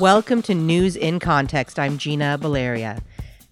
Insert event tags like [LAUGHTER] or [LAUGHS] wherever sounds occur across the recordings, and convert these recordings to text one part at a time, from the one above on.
Welcome to News in Context. I'm Gina Baleria.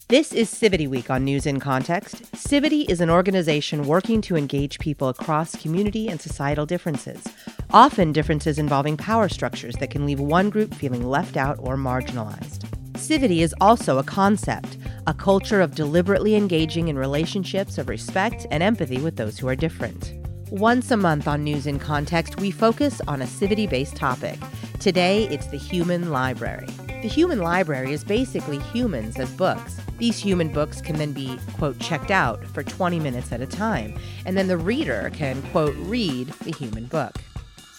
This is Civity Week on News in Context. Civity is an organization working to engage people across community and societal differences, often differences involving power structures that can leave one group feeling left out or marginalized. Civity is also a concept, a culture of deliberately engaging in relationships of respect and empathy with those who are different. Once a month on News in Context, we focus on a Civity based topic. Today, it's the human library. The human library is basically humans as books. These human books can then be, quote, checked out for 20 minutes at a time, and then the reader can, quote, read the human book.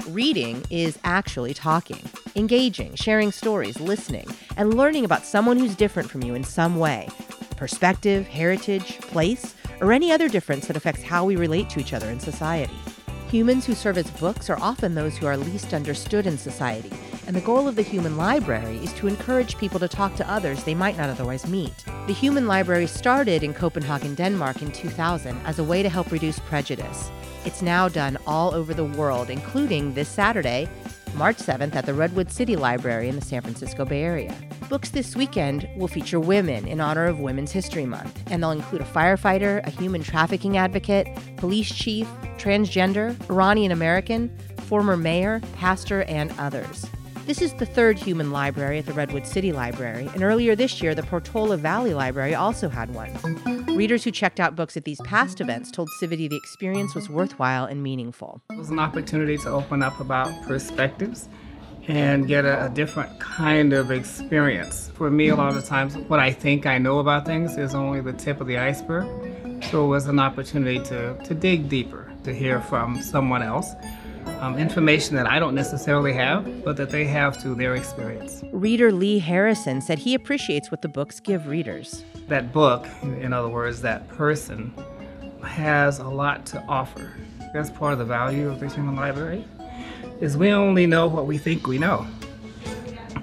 Reading is actually talking, engaging, sharing stories, listening, and learning about someone who's different from you in some way perspective, heritage, place, or any other difference that affects how we relate to each other in society. Humans who serve as books are often those who are least understood in society, and the goal of the Human Library is to encourage people to talk to others they might not otherwise meet. The Human Library started in Copenhagen, Denmark in 2000 as a way to help reduce prejudice. It's now done all over the world, including this Saturday, March 7th, at the Redwood City Library in the San Francisco Bay Area. Books this weekend will feature women in honor of Women's History Month, and they'll include a firefighter, a human trafficking advocate, police chief, transgender, Iranian American, former mayor, pastor, and others. This is the third human library at the Redwood City Library, and earlier this year, the Portola Valley Library also had one. Readers who checked out books at these past events told Civity the experience was worthwhile and meaningful. It was an opportunity to open up about perspectives and get a, a, different kind of experience. For me, a lot of times, what I think I know about things is only the tip of the iceberg. So it was an opportunity to, to dig deeper, to hear from someone else. Um, information that I don't necessarily have, but that they have through their experience. Reader Lee Harrison said he appreciates what the books give readers. That book, in other words, that person, has a lot to offer. That's part of the value of the human library is we only know what we think we know.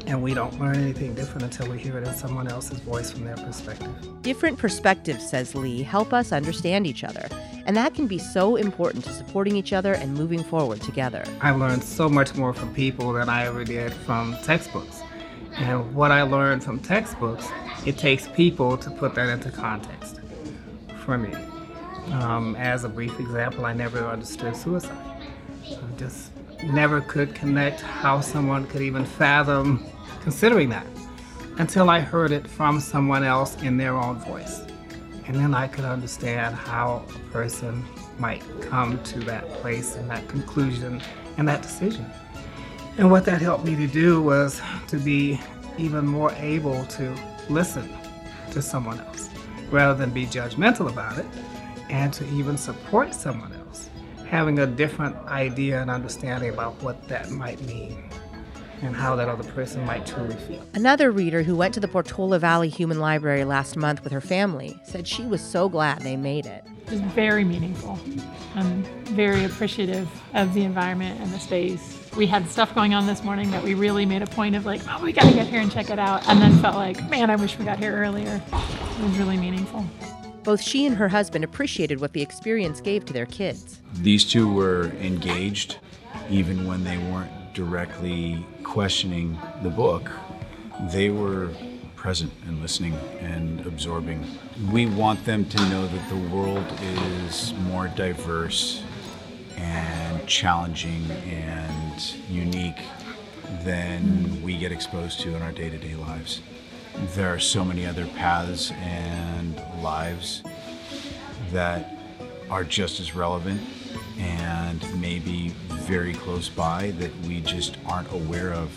And we don't learn anything different until we hear it in someone else's voice from their perspective. Different perspectives, says Lee, help us understand each other. And that can be so important to supporting each other and moving forward together. I learned so much more from people than I ever did from textbooks. And what I learned from textbooks, it takes people to put that into context for me. Um, as a brief example, I never understood suicide. I just never could connect how someone could even fathom considering that until I heard it from someone else in their own voice. And then I could understand how a person might come to that place and that conclusion and that decision. And what that helped me to do was to be even more able to listen to someone else rather than be judgmental about it and to even support someone else having a different idea and understanding about what that might mean and how that other person might truly feel. Another reader who went to the Portola Valley Human Library last month with her family said she was so glad they made it. It was very meaningful. I'm very appreciative of the environment and the space. We had stuff going on this morning that we really made a point of like, oh, we gotta get here and check it out, and then felt like, man, I wish we got here earlier. It was really meaningful. Both she and her husband appreciated what the experience gave to their kids. These two were engaged even when they weren't directly questioning the book. They were present and listening and absorbing. We want them to know that the world is more diverse and challenging and unique than we get exposed to in our day to day lives there are so many other paths and lives that are just as relevant and maybe very close by that we just aren't aware of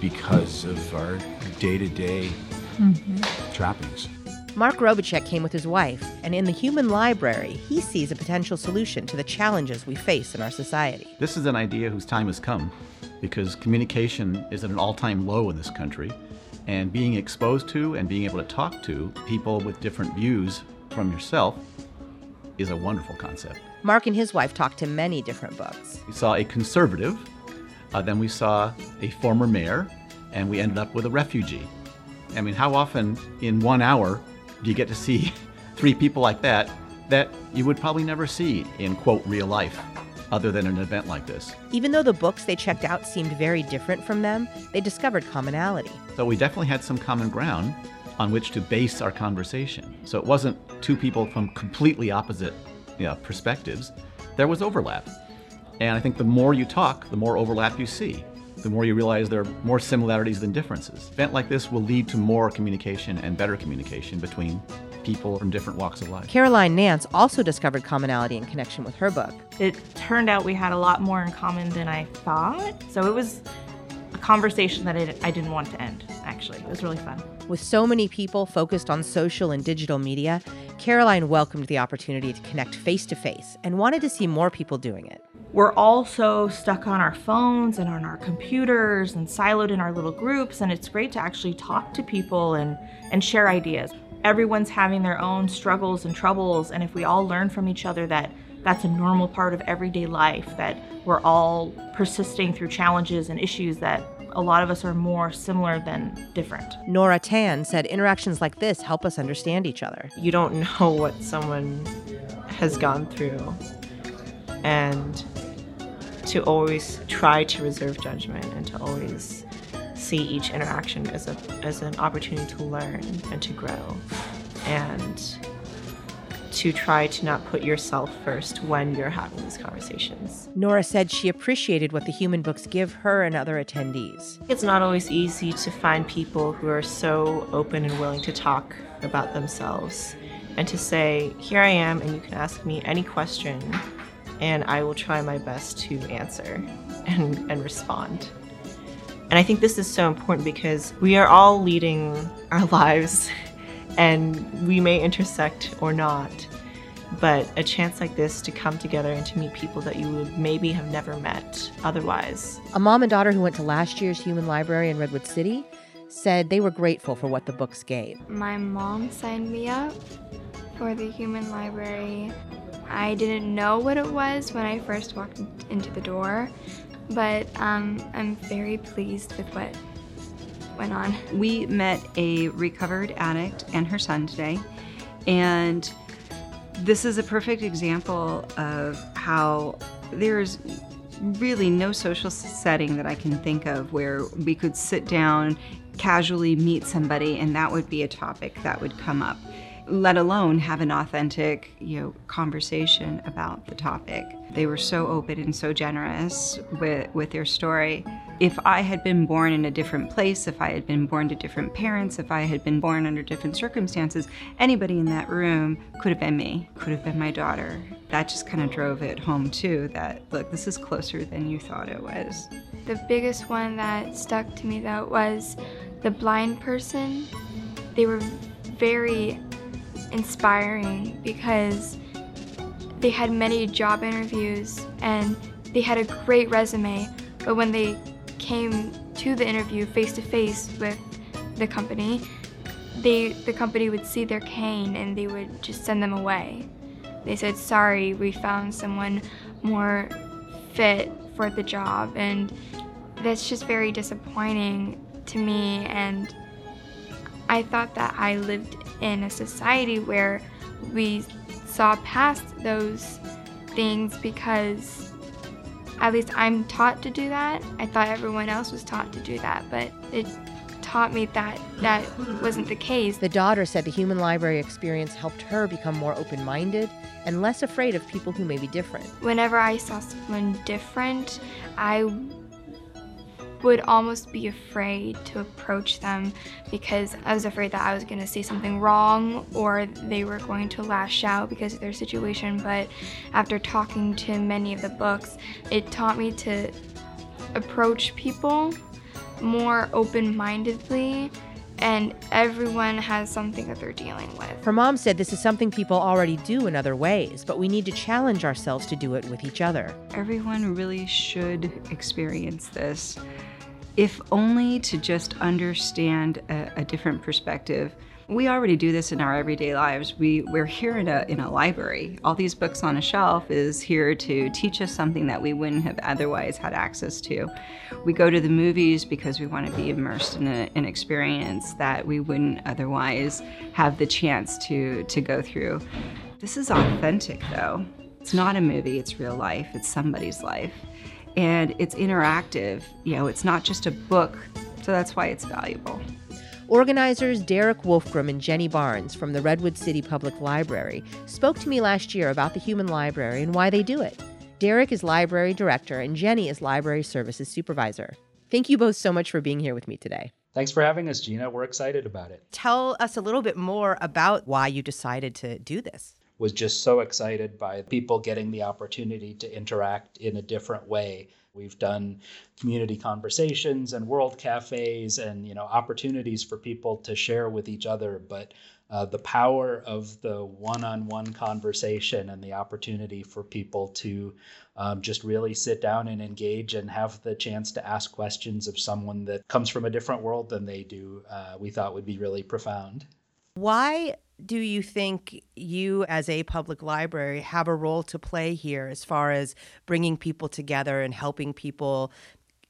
because of our day-to-day mm-hmm. trappings. Mark Robichek came with his wife, and in the Human Library, he sees a potential solution to the challenges we face in our society. This is an idea whose time has come because communication is at an all time low in this country. And being exposed to and being able to talk to people with different views from yourself is a wonderful concept. Mark and his wife talked to many different books. We saw a conservative, uh, then we saw a former mayor, and we ended up with a refugee. I mean, how often in one hour do you get to see [LAUGHS] three people like that that you would probably never see in quote real life? Other than an event like this. Even though the books they checked out seemed very different from them, they discovered commonality. So we definitely had some common ground on which to base our conversation. So it wasn't two people from completely opposite you know, perspectives, there was overlap. And I think the more you talk, the more overlap you see. The more you realize there are more similarities than differences. An event like this will lead to more communication and better communication between people from different walks of life. Caroline Nance also discovered commonality in connection with her book. It turned out we had a lot more in common than I thought. So it was a conversation that I, I didn't want to end, actually. It was really fun. With so many people focused on social and digital media, Caroline welcomed the opportunity to connect face to face and wanted to see more people doing it. We're all so stuck on our phones and on our computers and siloed in our little groups, and it's great to actually talk to people and, and share ideas. Everyone's having their own struggles and troubles, and if we all learn from each other that that's a normal part of everyday life, that we're all persisting through challenges and issues that a lot of us are more similar than different. Nora Tan said interactions like this help us understand each other. You don't know what someone has gone through. And to always try to reserve judgment and to always see each interaction as a as an opportunity to learn and to grow and to try to not put yourself first when you're having these conversations. Nora said she appreciated what the human books give her and other attendees. It's not always easy to find people who are so open and willing to talk about themselves and to say, Here I am, and you can ask me any question, and I will try my best to answer and, and respond. And I think this is so important because we are all leading [LAUGHS] our lives and we may intersect or not. But a chance like this to come together and to meet people that you would maybe have never met otherwise. A mom and daughter who went to last year's Human Library in Redwood City said they were grateful for what the books gave. My mom signed me up for the Human Library. I didn't know what it was when I first walked into the door, but um, I'm very pleased with what went on. We met a recovered addict and her son today, and this is a perfect example of how there's really no social setting that I can think of where we could sit down, casually meet somebody, and that would be a topic that would come up let alone have an authentic, you know, conversation about the topic. They were so open and so generous with, with their story. If I had been born in a different place, if I had been born to different parents, if I had been born under different circumstances, anybody in that room could have been me, could have been my daughter. That just kind of drove it home too that look, this is closer than you thought it was. The biggest one that stuck to me though was the blind person. They were very inspiring because they had many job interviews and they had a great resume, but when they came to the interview face to face with the company, they the company would see their cane and they would just send them away. They said, "Sorry, we found someone more fit for the job." And that's just very disappointing to me and I thought that I lived in a society where we saw past those things because at least I'm taught to do that. I thought everyone else was taught to do that, but it taught me that that wasn't the case. The daughter said the human library experience helped her become more open minded and less afraid of people who may be different. Whenever I saw someone different, I would almost be afraid to approach them because I was afraid that I was going to say something wrong or they were going to lash out because of their situation. But after talking to many of the books, it taught me to approach people more open mindedly and everyone has something that they're dealing with. Her mom said this is something people already do in other ways, but we need to challenge ourselves to do it with each other. Everyone really should experience this if only to just understand a, a, different perspective. We already do this in our everyday lives. We, we're here in a, in a library. All these books on a shelf is here to teach us something that we wouldn't have otherwise had access to. We go to the movies because we want to be immersed in a, an experience that we wouldn't otherwise have the chance to, to go through. This is authentic though It's not a movie, it's real life, it's somebody's life. And it's interactive, you know, it's not just a book, so that's why it's valuable. Organizers Derek Wolfgram and Jenny Barnes from the Redwood City Public Library spoke to me last year about the Human Library and why they do it. Derek is library director and Jenny is library services supervisor. Thank you both so much for being here with me today. Thanks for having us, Gina. We're excited about it. Tell us a little bit more about why you decided to do this. Was just so excited by people getting the opportunity to interact in a different way We've done community conversations and world cafes and you know opportunities for people to share with each other. But uh, the power of the one-on-one conversation and the opportunity for people to um, just really sit down and engage and have the chance to ask questions of someone that comes from a different world than they do, uh, we thought would be really profound. Why do you think you, as a public library, have a role to play here as far as bringing people together and helping people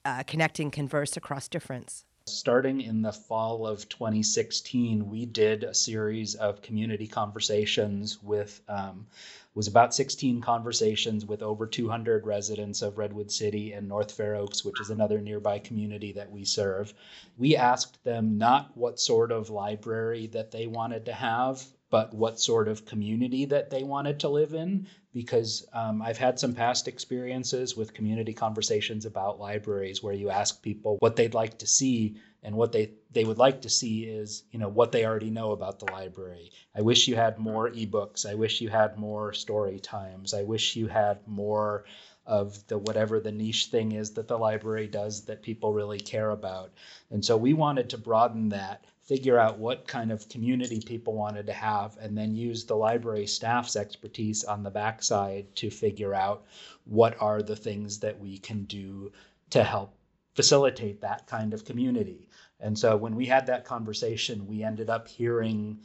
uh, connect and converse across difference? Starting in the fall of 2016, we did a series of community conversations with um, was about 16 conversations with over 200 residents of Redwood City and North Fair Oaks, which is another nearby community that we serve. We asked them not what sort of library that they wanted to have, but what sort of community that they wanted to live in. Because um, I've had some past experiences with community conversations about libraries where you ask people what they'd like to see, and what they, they would like to see is you know what they already know about the library. I wish you had more ebooks. I wish you had more story times. I wish you had more of the whatever the niche thing is that the library does that people really care about. And so we wanted to broaden that figure out what kind of community people wanted to have, and then use the library staff's expertise on the backside to figure out what are the things that we can do to help facilitate that kind of community. And so when we had that conversation, we ended up hearing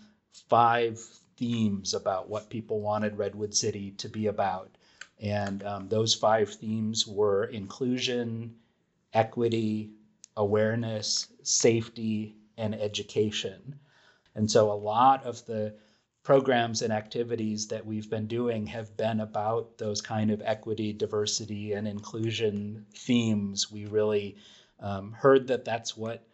five themes about what people wanted Redwood City to be about. And um, those five themes were inclusion, equity, awareness, safety, and education. And so a lot of the programs and activities that we've been doing have been about those kind of equity, diversity, and inclusion themes. We really um, heard that that's what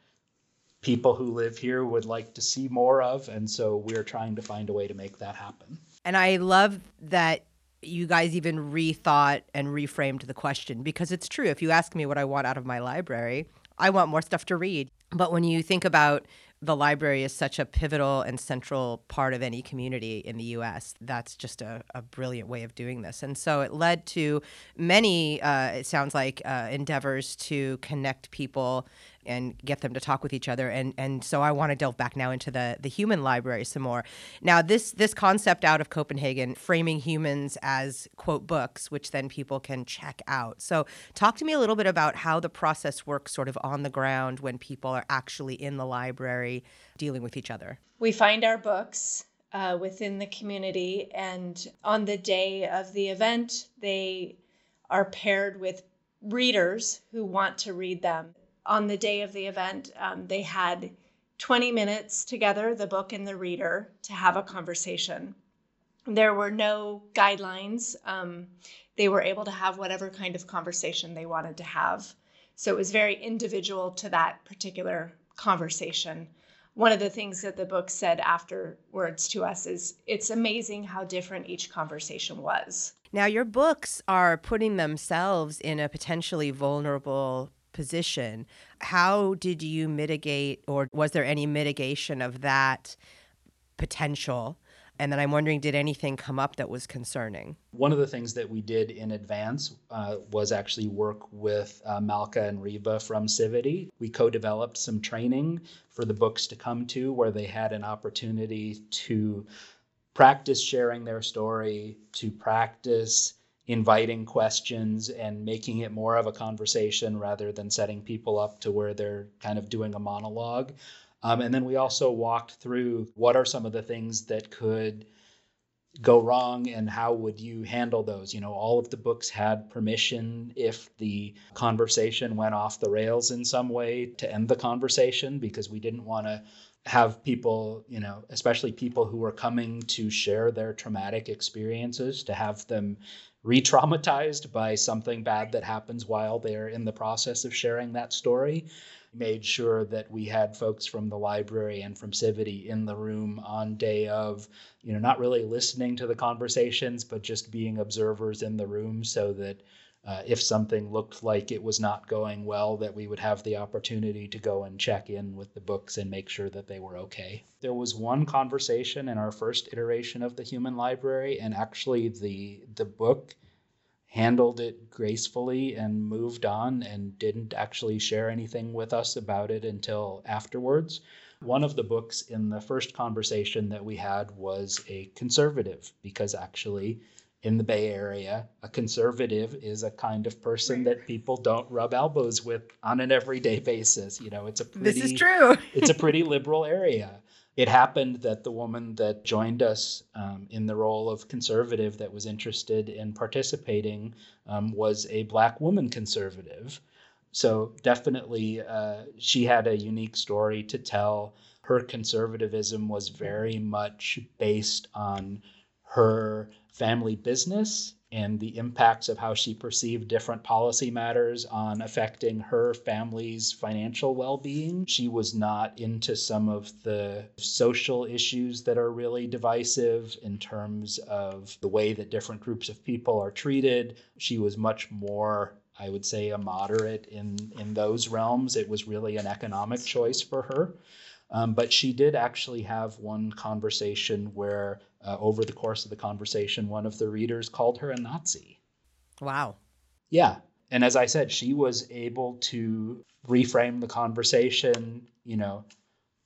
people who live here would like to see more of. And so we're trying to find a way to make that happen. And I love that you guys even rethought and reframed the question because it's true. If you ask me what I want out of my library, I want more stuff to read. But when you think about the library is such a pivotal and central part of any community in the US. That's just a, a brilliant way of doing this. And so it led to many, uh, it sounds like, uh, endeavors to connect people and get them to talk with each other. And and so I want to delve back now into the the human library some more. Now this this concept out of Copenhagen, framing humans as quote books, which then people can check out. So talk to me a little bit about how the process works, sort of on the ground when people are actually in the library dealing with each other. We find our books. Uh, within the community, and on the day of the event, they are paired with readers who want to read them on the day of the event, um, they had 20 minutes together, the book and the reader, to have a conversation. There were no guidelines. Um, they were able to have whatever kind of conversation they wanted to have. So it was very individual to that particular conversation. One of the things that the book said afterwards to us is it's amazing how different each conversation was. Now, your books are putting themselves in a potentially vulnerable position. How did you mitigate, or was there any mitigation of that potential? And then I'm wondering, did anything come up that was concerning? One of the things that we did in advance uh, was actually work with uh, Malka and Reba from Civity. We co developed some training for the books to come to where they had an opportunity to practice sharing their story, to practice inviting questions and making it more of a conversation rather than setting people up to where they're kind of doing a monologue. Um, and then we also walked through what are some of the things that could go wrong and how would you handle those? You know all of the books had permission if the conversation went off the rails in some way to end the conversation because we didn't want to have people you know especially people who were coming to share their traumatic experiences to have them re-traumatized by something bad that happens while they're in the process of sharing that story made sure that we had folks from the library and from Civity in the room on day of, you know, not really listening to the conversations, but just being observers in the room so that uh, if something looked like it was not going well, that we would have the opportunity to go and check in with the books and make sure that they were okay. There was one conversation in our first iteration of the Human Library, and actually the the book handled it gracefully and moved on and didn't actually share anything with us about it until afterwards. One of the books in the first conversation that we had was a conservative, because actually, in the Bay Area, a conservative is a kind of person that people don't rub elbows with on an everyday basis. You know, it's a pretty, this is true. it's a pretty liberal area it happened that the woman that joined us um, in the role of conservative that was interested in participating um, was a black woman conservative. So definitely, uh, she had a unique story to tell. Her conservatism was very much based on her family business and the impacts of how she perceived different policy matters on affecting her family's financial well being. She was not into some of the social issues that are really divisive in terms of the way that different groups of people are treated. She was much more I would say a moderate in in those realms. It was really an economic choice for her. Um, but she did actually have one conversation where, uh, over the course of the conversation, one of the readers called her a Nazi. Wow. Yeah. And as I said, she was able to reframe the conversation, you know,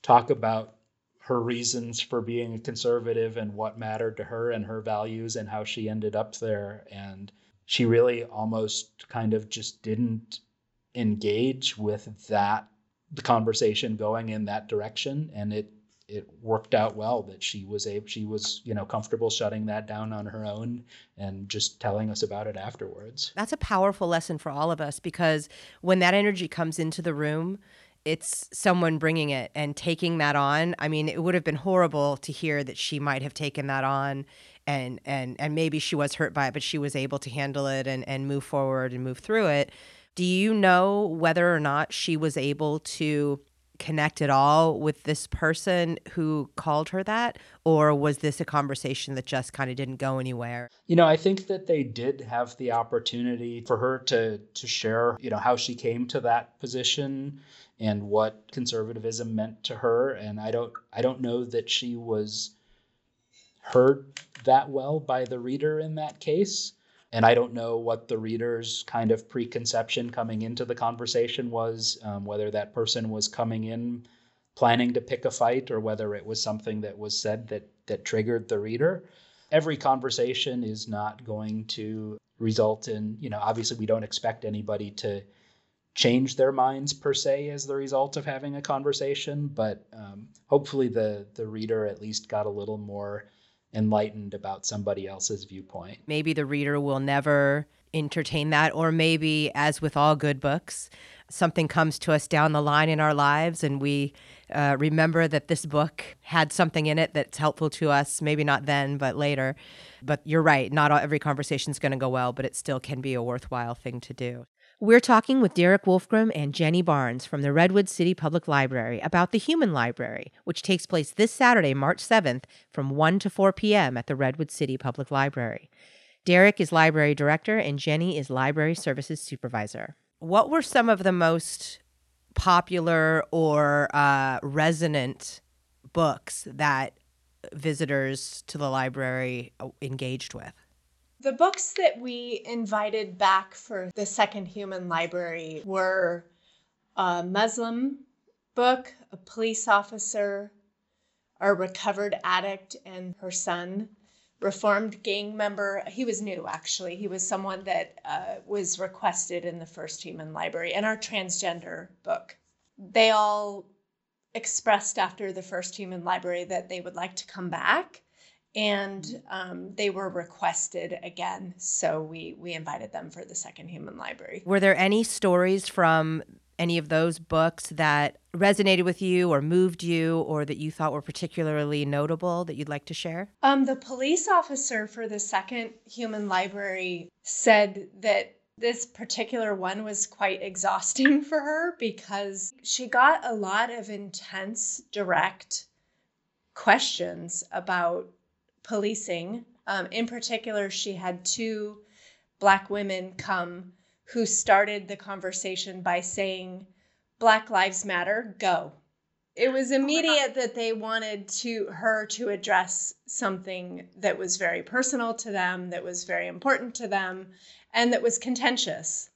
talk about her reasons for being a conservative and what mattered to her and her values and how she ended up there. And she really almost kind of just didn't engage with that the conversation going in that direction, and it it worked out well that she was able she was you know comfortable shutting that down on her own and just telling us about it afterwards. That's a powerful lesson for all of us because when that energy comes into the room it's someone bringing it and taking that on. I mean it would have been horrible to hear that she might have taken that on and and and maybe she was hurt by it but she was able to handle it and and move forward and move through it. Do you know whether or not she was able to connect at all with this person who called her that? Or was this a conversation that just kind of didn't go anywhere? You know, I think that they did have the opportunity for her to to share, you know, how she came to that position and what conservatism meant to her. And I don't I don't know that she was heard that well by the reader in that case. And I don't know what the reader's kind of preconception coming into the conversation was, um, whether that person was coming in planning to pick a fight or whether it was something that was said that, that triggered the reader. Every conversation is not going to result in, you know, obviously we don't expect anybody to change their minds per se as the result of having a conversation, but um, hopefully the the reader at least got a little more enlightened about somebody else's viewpoint. Maybe the reader will never entertain that, or maybe, as with all good books, something comes to us down the line in our lives and we uh, remember that this book had something in it that's helpful to us, maybe not then, but later. But you're right, not all, every conversation is going to go well, but it still can be a worthwhile thing to do. We're talking with Derek Wolfgram and Jenny Barnes from the Redwood City Public Library about the Human Library, which takes place this Saturday, March 7th from 1 to 4 p.m. at the Redwood City Public Library. Derek is library director and Jenny is library services supervisor. What were some of the most popular or uh, resonant books that visitors to the library uh, engaged with? The books that we invited back for the second human library were a Muslim book, a police officer, a recovered addict and her son, reformed gang member. He was new, actually. He was someone that uh, was requested in the first human library, and our transgender book. They all expressed after the first human library that they would like to come back and um, they were requested again. So we we invited them for the second Human Library. Were there any stories from any of those books that resonated with you or moved you or that you thought were particularly notable that you'd like to share? Um, the police officer for the second Human Library said that this particular one was quite exhausting [LAUGHS] for her because she got a lot of intense, direct questions about policing. Um, in particular, she had two black women come who started the conversation by saying, Black Lives Matter, go. It was immediate that they wanted to her to address something that was very personal to them, that was very important to them, and that was contentious.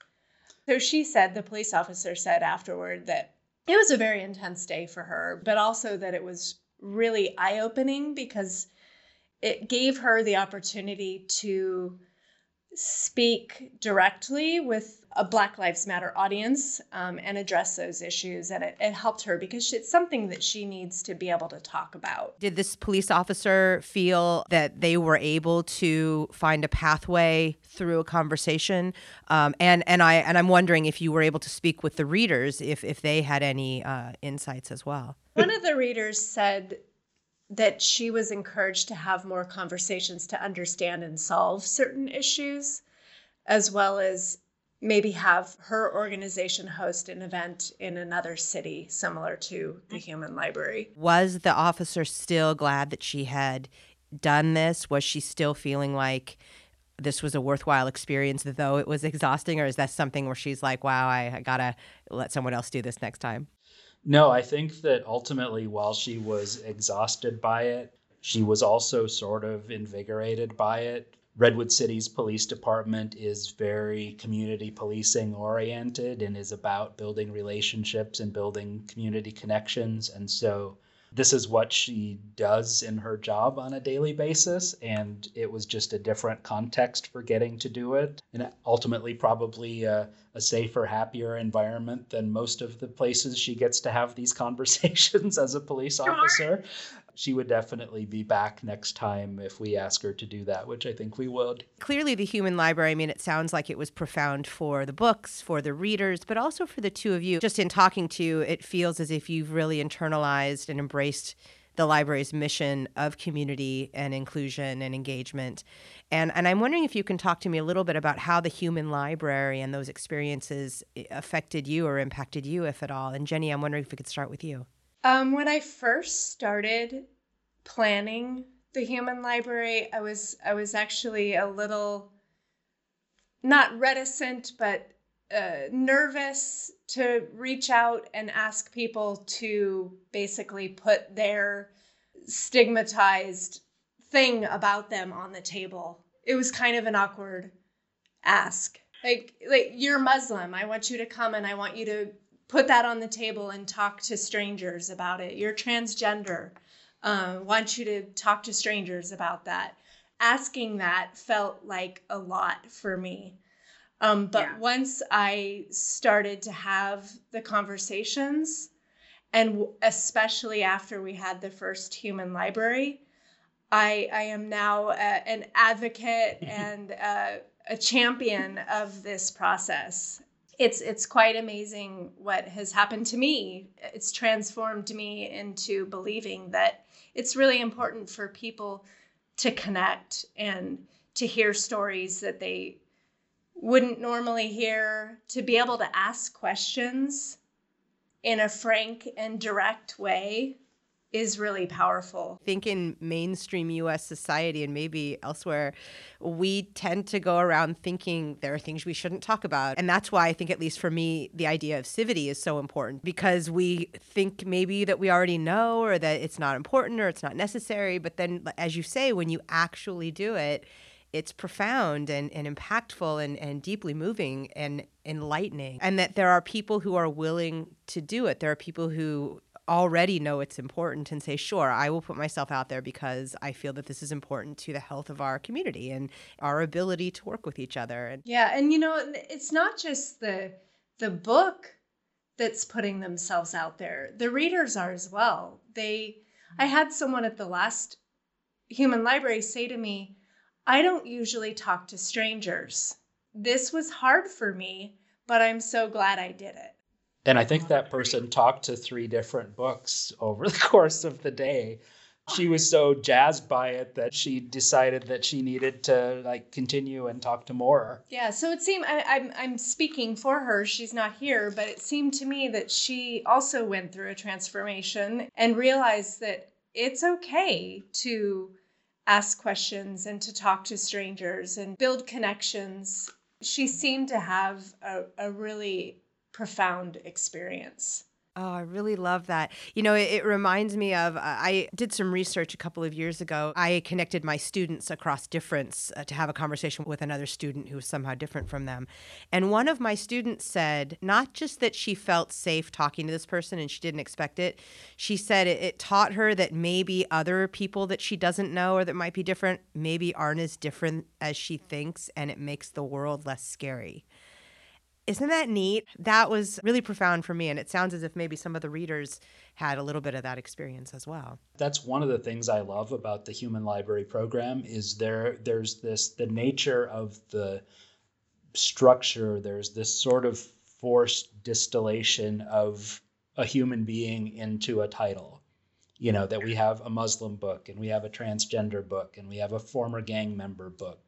So she said, the police officer said afterward that it was a very intense day for her, but also that it was really eye opening because it gave her the opportunity to speak directly with a Black Lives Matter audience um, and address those issues. And it, it helped her because it's something that she needs to be able to talk about. Did this police officer feel that they were able to find a pathway through a conversation? Um, and and I and I'm wondering if you were able to speak with the readers if if they had any uh, insights as well. One of the readers said that she was encouraged to have more conversations to understand and solve certain issues, as well as maybe have her organization host an event in another city similar to the mm. Human Library. Was the officer still glad that she had done this? Was she still feeling like this was a worthwhile experience, though it was exhausting? Or is that something where she's like, wow, I, I gotta let someone else do this next time? No, I think that ultimately, while she was exhausted by it, she was also sort of invigorated by it. Redwood City's police department is very community policing oriented and is about building relationships and building community connections. And so this is what she does in her job on a daily basis. And it was just a different context for getting to do it. And ultimately, probably a, a safer, happier environment than most of the places she gets to have these [LAUGHS] conversations as a police officer. She would definitely be back next time if we ask her to do that, which I think we would. Clearly, the Human Library, I mean, it sounds like it was profound for the books, for the readers, but also for the two of you. Just in talking to you, it feels as if you've really internalized and embraced the library's mission of community and inclusion and engagement. And, and I'm wondering if you can talk to me a little bit about how the human library and those experiences eh, affected you or impacted you, if at all. And Jenny, I'm wondering if we could start with you. Um, when I first started planning the human library, I was I was actually a little not reticent, but uh, nervous to reach out and ask people to basically put their stigmatized thing about them on the table. It was kind of an awkward ask. Like like you're Muslim. I want you to come and I want you to put that on the table and talk to strangers about it. You're transgender. Uh, want you to talk to strangers about that. Asking that felt like a lot for me. Um, but yeah. once I started to have the conversations, and especially after we had the first human library, I, I am now a, an advocate [LAUGHS] and a, a champion of this process it's it's quite amazing what has happened to me. It's transformed me into believing that it's really important for people to connect and to hear stories that they wouldn't normally hear, to be able to ask questions in a frank and direct way is really powerful. I think in mainstream US society and maybe elsewhere, we tend to go around thinking there are things we shouldn't talk about. And that's why I think, at least for me, the idea of civility is so important because we think maybe that we already know or that it's not important or it's not necessary. But then, as you say, when you actually do it, it's profound and, and impactful and, and deeply moving and enlightening. And that there are people who are willing to do it. There are people who already know it's important and say, sure, I will put myself out there because I feel that this is important to the health of our community and our ability to work with each other. And yeah, and you know, it's not just the the book that's putting themselves out there. The readers are as well. They I had someone at the last human library say to me, I don't usually talk to strangers. This was hard for me, but I'm so glad I did it. And I think that person talked to three different books over the [LAUGHS] course of the day. She was so jazzed by it that she decided that she needed to like continue and talk to more. Yeah, so it seemed I, I'm I'm speaking for her. She's not here, but it seemed to me that she also went through a transformation and realized that it's okay to ask questions and to talk to strangers and build connections. She seemed to have a, a really profound experience. Oh, I really love that. You know, it, it reminds me of uh, I did some research a couple of years ago. I connected my students across difference uh, to have a conversation with another student who was somehow different from them. And one of my students said, not just that she felt safe talking to this person and she didn't expect it, she said it, it taught her that maybe other people that she doesn't know or that might be different maybe aren't as different as she thinks, and it makes the world less scary. Isn't that neat? That was really profound for me. And it sounds as if maybe some of the readers had a little bit of that experience as well. That's one of the things I love about the Human Library program is there there's this the nature of the structure, there's this sort of forced distillation of a human being into a title. You know, that we have a Muslim book and we have a transgender book and we have a former gang member book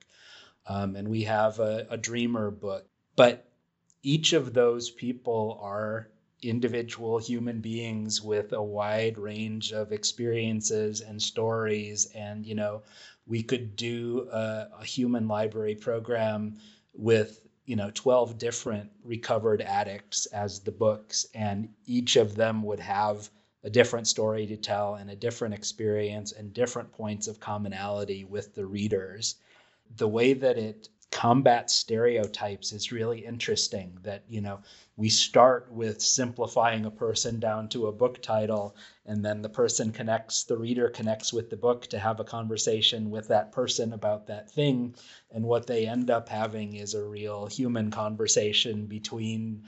um, and we have a, a dreamer book. But each of those people are individual human beings with a wide range of experiences and stories. And you know we could do a, a, human library program with you know 12 different recovered addicts as the books. And each of them would have a different story to tell and a different experience and different points of commonality with the readers. The way that it combat stereotypes is really interesting that you know we start with simplifying a person down to a book title and then the person connects the reader connects with the book to have a conversation with that person about that thing. And what they end up having is a real human conversation between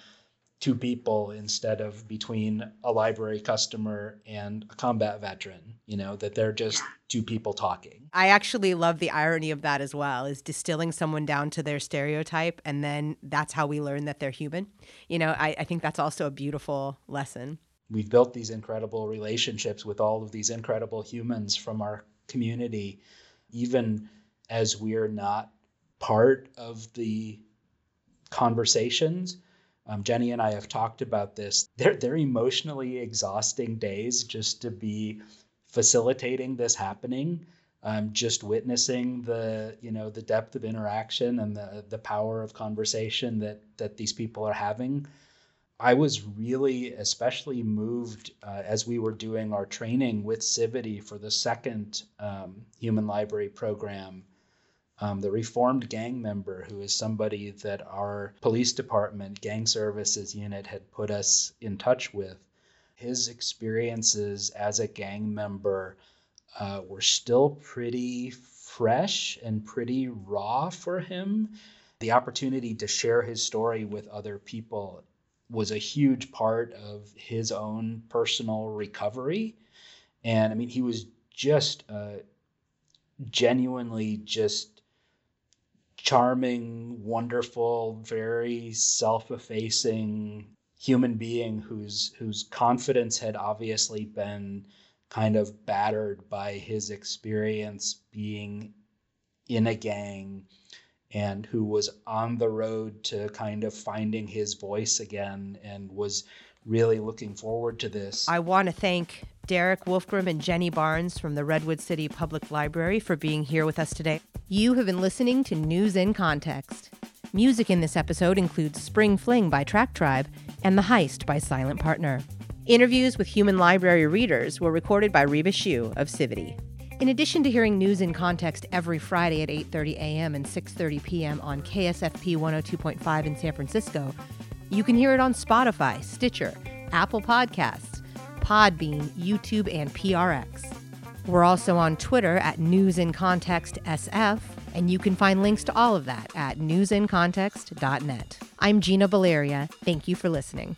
two people instead of between a library customer and a combat veteran you know that they're just two people talking. I actually love the irony of that as well is distilling someone down to their stereotype and then that's how we learn that they're human. You know i, I think that's also a beautiful lesson. We've built these incredible relationships with all of these incredible humans from our community even as we're not part of the conversations um, Jenny and I have talked about this. They're they're emotionally exhausting days just to be facilitating this happening. Um, just witnessing the you know the depth of interaction and the the power of conversation that that these people are having. I was really especially moved uh, as we were doing our training with Civity for the second um, Human Library program um, the reformed gang member, who is somebody that our police department gang services unit had put us in touch with, his experiences as a gang member uh, were still pretty fresh and pretty raw for him. The opportunity to share his story with other people was a huge part of his own personal recovery. And I mean, he was just uh, genuinely just charming, wonderful, very self-effacing human being whose whose confidence had obviously been kind of battered by his experience being in a gang and who was on the road to kind of finding his voice again and was really looking forward to this. I want to thank Derek Wolfgram and Jenny Barnes from the Redwood City Public Library for being here with us today. You have been listening to News in Context. Music in this episode includes Spring Fling by Track Tribe and The Heist by Silent Partner. Interviews with human library readers were recorded by Reba Shu of Civity. In addition to hearing news in context every Friday at 8:30 a.m. and 6:30 p.m. on KSFP 102.5 in San Francisco, you can hear it on Spotify, Stitcher, Apple Podcasts, Podbean, YouTube, and PRX. We're also on Twitter at News in Context SF, and you can find links to all of that at newsincontext.net. I'm Gina Baleria. Thank you for listening.